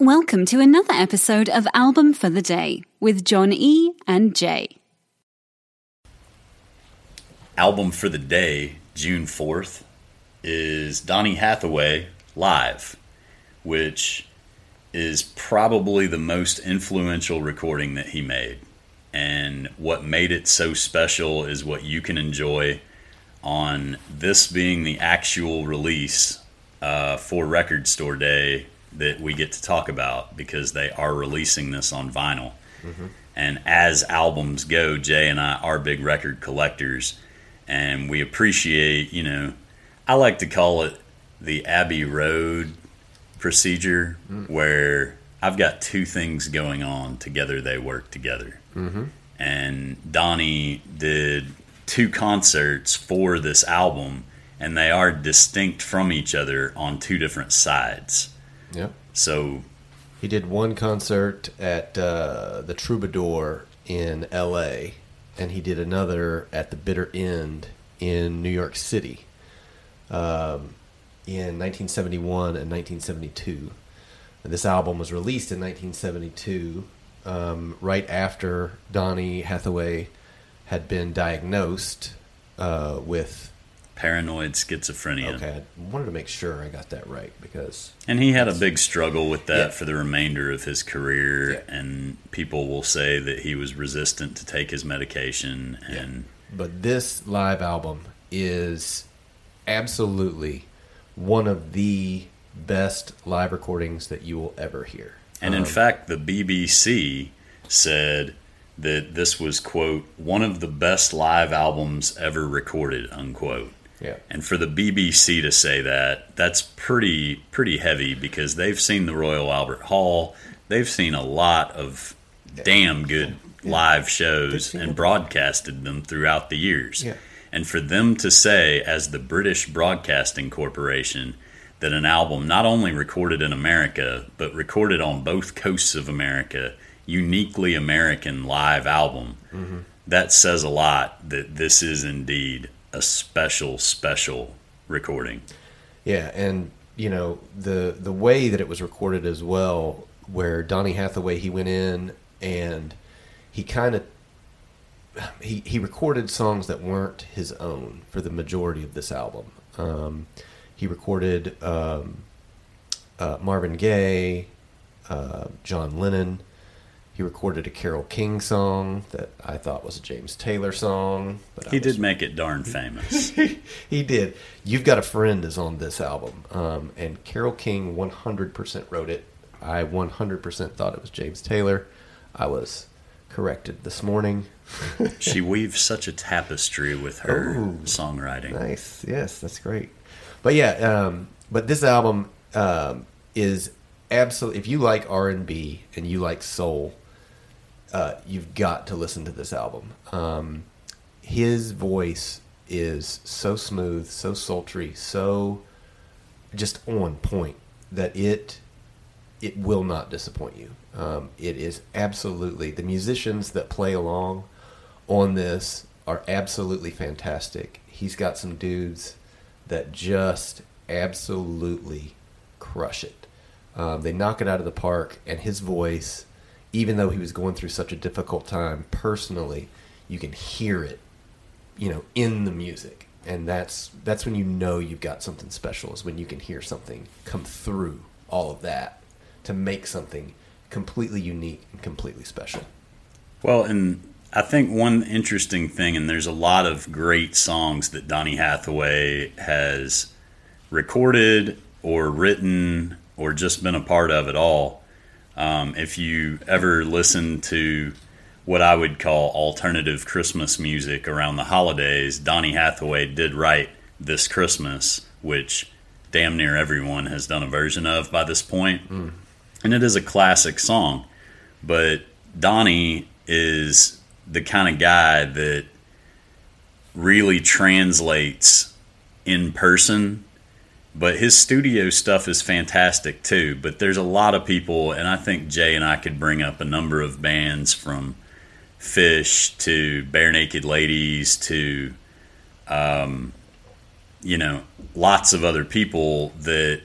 Welcome to another episode of Album for the Day with John E. and Jay. Album for the day, June 4th, is Donny Hathaway Live, which is probably the most influential recording that he made. And what made it so special is what you can enjoy on this being the actual release uh, for Record Store Day that we get to talk about because they are releasing this on vinyl. Mm-hmm. And as albums go, Jay and I are big record collectors, and we appreciate, you know, I like to call it the Abbey Road procedure, mm. where I've got two things going on together, they work together. Mm-hmm. And Donny did two concerts for this album, and they are distinct from each other on two different sides. Yep. So He did one concert at uh, the Troubadour in L.A., and he did another at the Bitter End in New York City um, in 1971 and 1972. And this album was released in 1972, um, right after Donny Hathaway had been diagnosed uh, with. Paranoid schizophrenia. Okay, I wanted to make sure I got that right because And he had a big struggle with that Yeah. for the remainder of his career, Yeah. and people will say that he was resistant to take his medication. And But this live album is absolutely one of the best live recordings that you will ever hear. and in um, fact, the BBC said that this was quote one of the best live albums ever recorded unquote. Yeah. And for the BBC to say that, that's pretty pretty heavy because they've seen the Royal Albert Hall, they've seen a lot of damn good live shows and broadcasted them throughout the years. Yeah. And for them to say as the British Broadcasting Corporation that an album not only recorded in America but recorded on both coasts of America, uniquely American live album, Mm-hmm. that says a lot that this is indeed a special, special recording. Yeah, and you know the the way that it was recorded as well, where Donny Hathaway he went in and he kind of he he recorded songs that weren't his own for the majority of this album. Um, he recorded um, uh, Marvin Gaye, uh, John Lennon. He recorded a Carole King song that I thought was a James Taylor song. But I He was did make it darn famous. he did. You've Got a Friend is on this album. Um, and Carole King 100% wrote it. I 100% thought it was James Taylor. I was corrected this morning. she weaves such a tapestry with her Ooh. songwriting. Nice. Yes, that's great. But yeah, um, but this album um, is absolutely. If you like R and B and you like soul, uh, you've got to listen to this album. Um, his voice is so smooth, so sultry, so just on point that it it will not disappoint you. Um, it is absolutely the musicians that play along on this are absolutely fantastic. He's got some dudes that just absolutely crush it. Um, they knock it out of the park, and his voice, even though he was going through such a difficult time personally, you can hear it, you know, in the music, and that's that's when you know you've got something special. Is when you can hear something come through all of that to make something completely unique and completely special. Well, and I think one interesting thing, and there's a lot of great songs that Donny Hathaway has recorded or written or just been a part of at all. Um, if you ever listen to what I would call alternative Christmas music around the holidays, Donny Hathaway did write This Christmas, which damn near everyone has done a version of by this point. And it is a classic song. But Donny is the kind of guy that really translates in person. But his studio stuff is fantastic too. But there's a lot of people, and I think Jay and I could bring up a number of bands from Phish to Barenaked Ladies to, um, you know, lots of other people that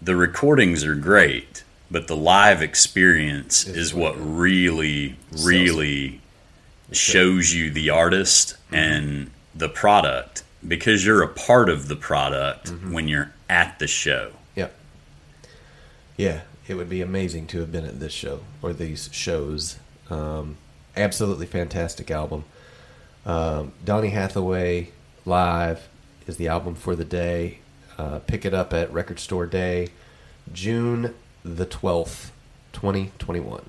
the recordings are great, but the live experience is, what really, really shows you the artist and the product because you're a part of the product when you're at the show. Yep. Yeah, it would be amazing to have been at this show or these shows. Um, absolutely fantastic album. Um, Donny Hathaway live is the album for the day. Uh, pick it up at Record Store Day, June the twelfth, twenty twenty one.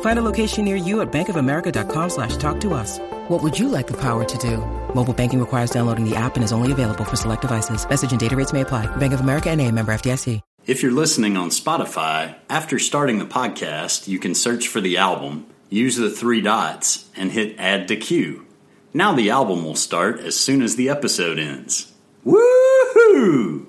Find a location near you at bankofamerica.com slash talk to us. What would you like the power to do? Mobile banking requires downloading the app and is only available for select devices. Message and data rates may apply. Bank of America and a member FDIC. If you're listening on Spotify, after starting the podcast, you can search for the album, use the three dots, and hit add to queue. Now the album will start as soon as the episode ends. Woohoo!